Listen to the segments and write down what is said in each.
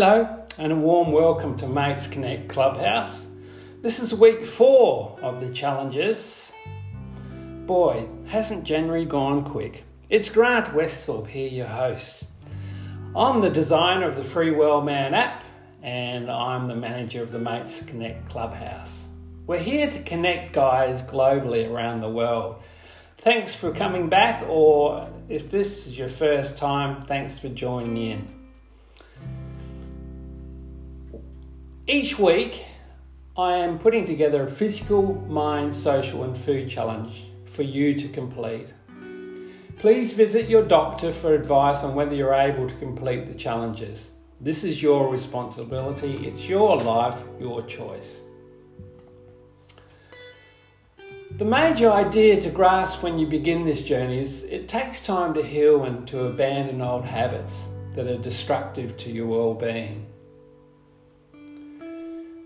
Hello, and a warm welcome to Mates Connect Clubhouse. This is week four of the challenges. Boy, hasn't January gone quick? It's Grant Westthorpe here, your host. I'm the designer of the Free Well Man app, and I'm the manager of the Mates Connect Clubhouse. We're here to connect guys globally around the world. Thanks for coming back, or if this is your first time, thanks for joining in. Each week, I am putting together a physical, mind, social, and food challenge for you to complete. Please visit your doctor for advice on whether you're able to complete the challenges. This is your responsibility, it's your life, your choice. The major idea to grasp when you begin this journey is it takes time to heal and to abandon old habits that are destructive to your well-being.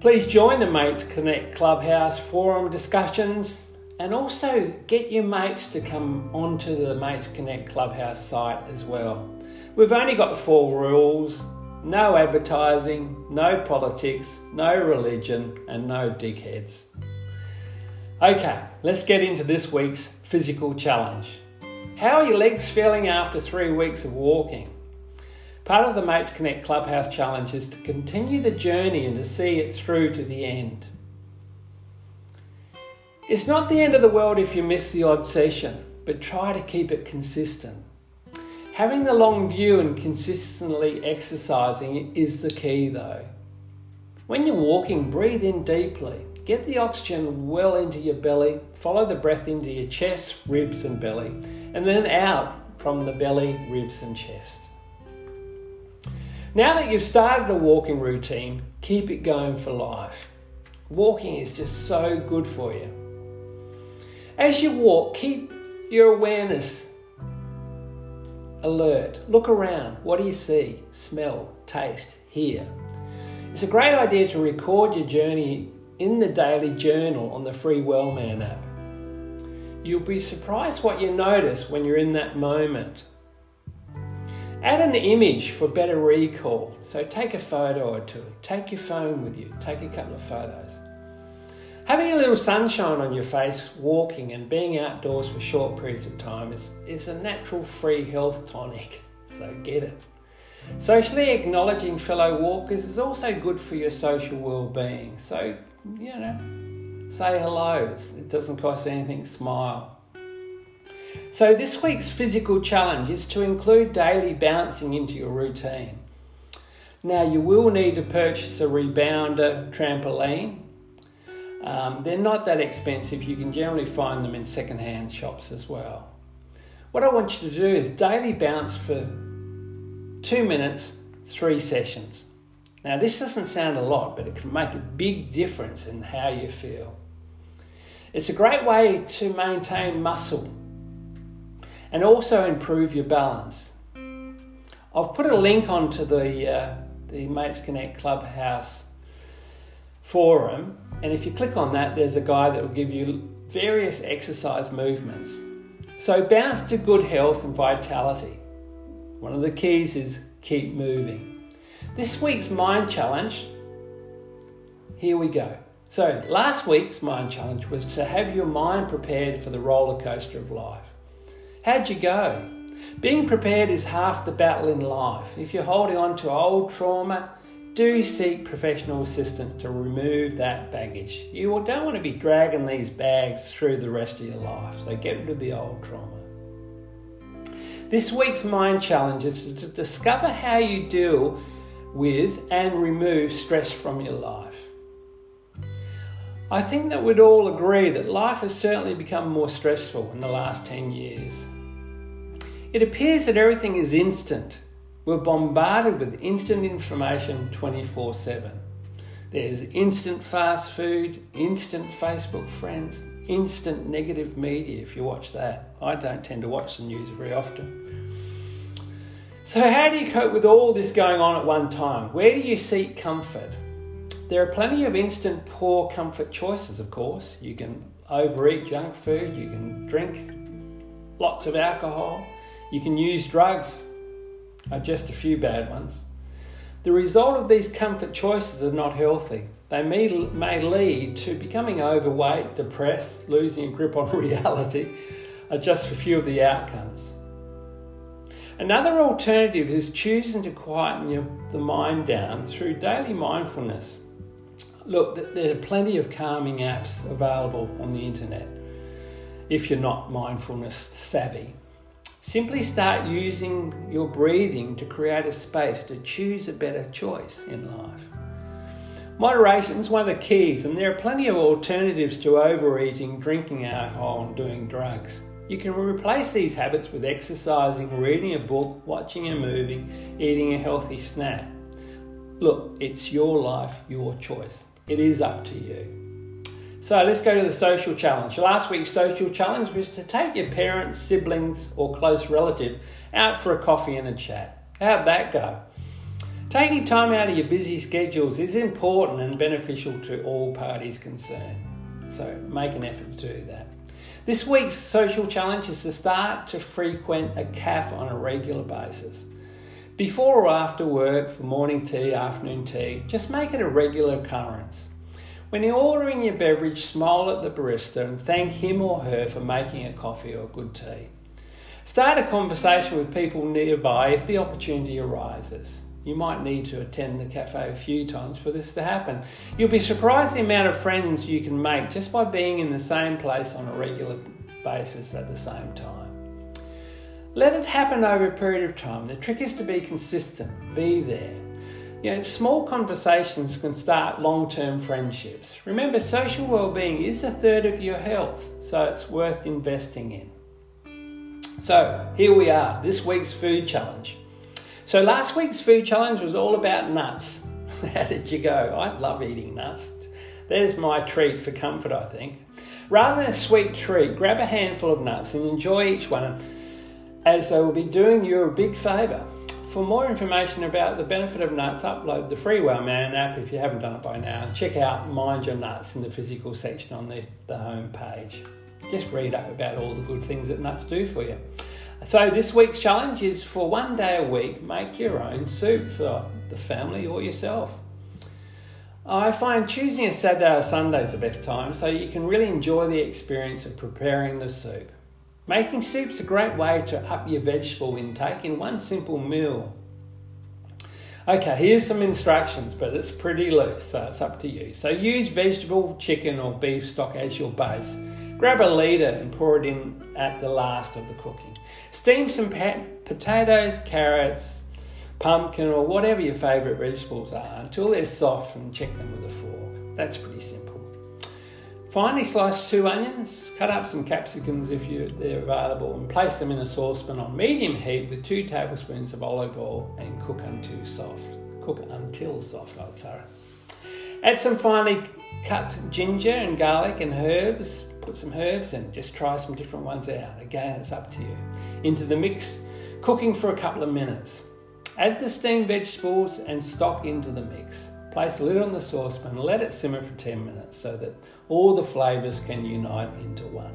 Please join the Mates Connect Clubhouse forum discussions and also get your mates to come onto the Mates Connect Clubhouse site as well. We've only got four rules no advertising, no politics, no religion, and no dickheads. Okay, let's get into this week's physical challenge. How are your legs feeling after three weeks of walking? Part of the Mates Connect Clubhouse Challenge is to continue the journey and to see it through to the end. It's not the end of the world if you miss the odd session, but try to keep it consistent. Having the long view and consistently exercising is the key though. When you're walking, breathe in deeply. Get the oxygen well into your belly, follow the breath into your chest, ribs, and belly, and then out from the belly, ribs, and chest. Now that you've started a walking routine, keep it going for life. Walking is just so good for you. As you walk, keep your awareness alert. Look around. What do you see? Smell, taste, hear. It's a great idea to record your journey in the daily journal on the Free Well Man app. You'll be surprised what you notice when you're in that moment. Add an image for better recall. So take a photo or two. Take your phone with you. Take a couple of photos. Having a little sunshine on your face, walking and being outdoors for short periods of time is, is a natural free health tonic. So get it. Socially acknowledging fellow walkers is also good for your social well-being. So, you know, say hello. It doesn't cost anything. Smile. So, this week's physical challenge is to include daily bouncing into your routine. Now, you will need to purchase a rebounder trampoline. Um, they're not that expensive, you can generally find them in second-hand shops as well. What I want you to do is daily bounce for two minutes, three sessions. Now, this doesn't sound a lot, but it can make a big difference in how you feel. It's a great way to maintain muscle and also improve your balance. I've put a link onto the, uh, the Mates Connect Clubhouse forum, and if you click on that, there's a guide that will give you various exercise movements. So, bounce to good health and vitality. One of the keys is keep moving. This week's mind challenge, here we go. So, last week's mind challenge was to have your mind prepared for the roller coaster of life. How'd you go? Being prepared is half the battle in life. If you're holding on to old trauma, do seek professional assistance to remove that baggage. You don't want to be dragging these bags through the rest of your life, so get rid of the old trauma. This week's mind challenge is to discover how you deal with and remove stress from your life. I think that we'd all agree that life has certainly become more stressful in the last 10 years. It appears that everything is instant. We're bombarded with instant information 24 7. There's instant fast food, instant Facebook friends, instant negative media if you watch that. I don't tend to watch the news very often. So, how do you cope with all this going on at one time? Where do you seek comfort? There are plenty of instant poor comfort choices, of course. You can overeat junk food, you can drink lots of alcohol, you can use drugs, uh, just a few bad ones. The result of these comfort choices are not healthy. They may, may lead to becoming overweight, depressed, losing a grip on reality, are just a few of the outcomes. Another alternative is choosing to quieten your, the mind down through daily mindfulness. Look, there are plenty of calming apps available on the internet if you're not mindfulness savvy. Simply start using your breathing to create a space to choose a better choice in life. Moderation is one of the keys, and there are plenty of alternatives to overeating, drinking alcohol, and doing drugs. You can replace these habits with exercising, reading a book, watching a movie, eating a healthy snack. Look, it's your life, your choice. It is up to you. So let's go to the social challenge. Last week's social challenge was to take your parents, siblings, or close relative out for a coffee and a chat. How'd that go? Taking time out of your busy schedules is important and beneficial to all parties concerned. So make an effort to do that. This week's social challenge is to start to frequent a cafe on a regular basis. Before or after work, for morning tea, afternoon tea, just make it a regular occurrence. When you're ordering your beverage, smile at the barista and thank him or her for making a coffee or good tea. Start a conversation with people nearby if the opportunity arises. You might need to attend the cafe a few times for this to happen. You'll be surprised the amount of friends you can make just by being in the same place on a regular basis at the same time. Let it happen over a period of time. The trick is to be consistent, be there. You know, small conversations can start long term friendships. Remember, social well being is a third of your health, so it's worth investing in. So, here we are, this week's food challenge. So last week's food challenge was all about nuts. How did you go? I love eating nuts. There's my treat for comfort, I think. Rather than a sweet treat, grab a handful of nuts and enjoy each one, as they will be doing you a big favour. For more information about the benefit of nuts, upload the Free Man app if you haven't done it by now, check out Mind Your Nuts in the physical section on the, the home page. Just read up about all the good things that nuts do for you. So, this week's challenge is for one day a week, make your own soup for the family or yourself. I find choosing a Saturday or Sunday is the best time so you can really enjoy the experience of preparing the soup. Making soup's a great way to up your vegetable intake in one simple meal. Okay, here's some instructions, but it's pretty loose, so it's up to you. So use vegetable, chicken, or beef stock as your base. Grab a litre and pour it in at the last of the cooking. Steam some potatoes, carrots, pumpkin, or whatever your favourite vegetables are until they're soft and check them with a fork. That's pretty simple. Finely slice two onions, cut up some capsicums if they're available, and place them in a saucepan on medium heat with two tablespoons of olive oil and cook until soft. Cook until soft, I'd. Add some finely cut ginger and garlic and herbs, put some herbs and just try some different ones out. Again, it's up to you. Into the mix, cooking for a couple of minutes. Add the steamed vegetables and stock into the mix. Place a lid on the saucepan let it simmer for 10 minutes so that all the flavours can unite into one.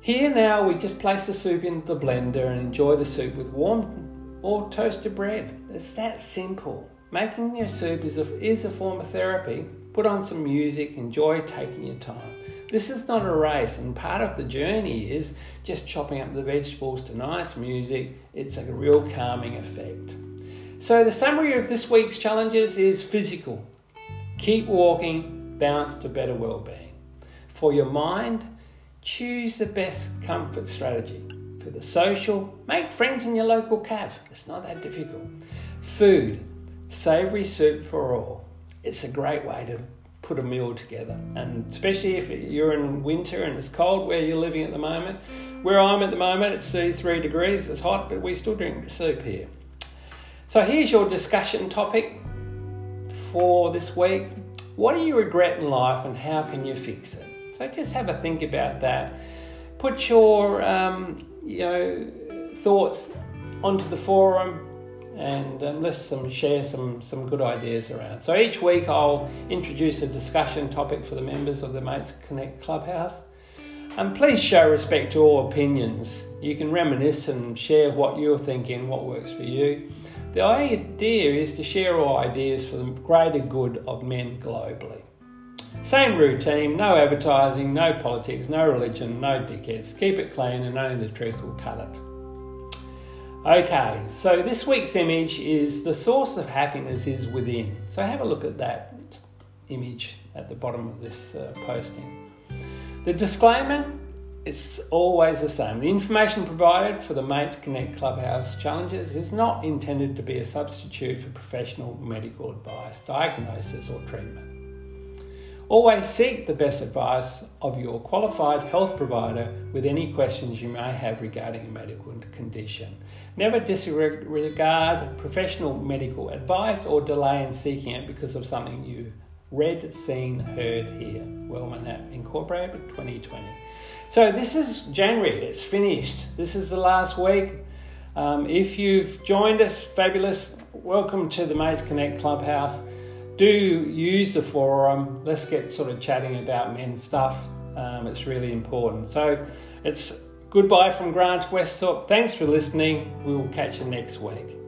Here now we just place the soup into the blender and enjoy the soup with warm or toasted bread. It's that simple. Making your soup is a, is a form of therapy Put on some music, enjoy taking your time. This is not a race, and part of the journey is just chopping up the vegetables to nice music. It's a real calming effect. So, the summary of this week's challenges is physical. Keep walking, bounce to better well-being. For your mind, choose the best comfort strategy. For the social, make friends in your local cafe. It's not that difficult. Food, savoury soup for all it's a great way to put a meal together. And especially if you're in winter and it's cold where you're living at the moment. Where I'm at the moment, it's 33 degrees, it's hot, but we still drink soup here. So here's your discussion topic for this week. What do you regret in life and how can you fix it? So just have a think about that. Put your um, you know thoughts onto the forum and um, let's some, share some, some good ideas around. So each week I'll introduce a discussion topic for the members of the Mates Connect Clubhouse. And please show respect to all opinions. You can reminisce and share what you're thinking, what works for you. The idea is to share all ideas for the greater good of men globally. Same routine, no advertising, no politics, no religion, no dickheads. Keep it clean and only the truth will cut it. Okay, so this week's image is the source of happiness is within. So have a look at that image at the bottom of this uh, posting. The disclaimer it's always the same. The information provided for the Mates Connect Clubhouse challenges is not intended to be a substitute for professional medical advice, diagnosis, or treatment. Always seek the best advice of your qualified health provider with any questions you may have regarding a medical condition. Never disregard professional medical advice or delay in seeking it because of something you read, seen, heard here. Wellman App Incorporated 2020. So this is January, it's finished. This is the last week. Um, if you've joined us, fabulous. Welcome to the Mates Connect Clubhouse. Do use the forum. Let's get sort of chatting about men stuff. Um, it's really important. So it's goodbye from Grant Westthorpe. Thanks for listening. We will catch you next week.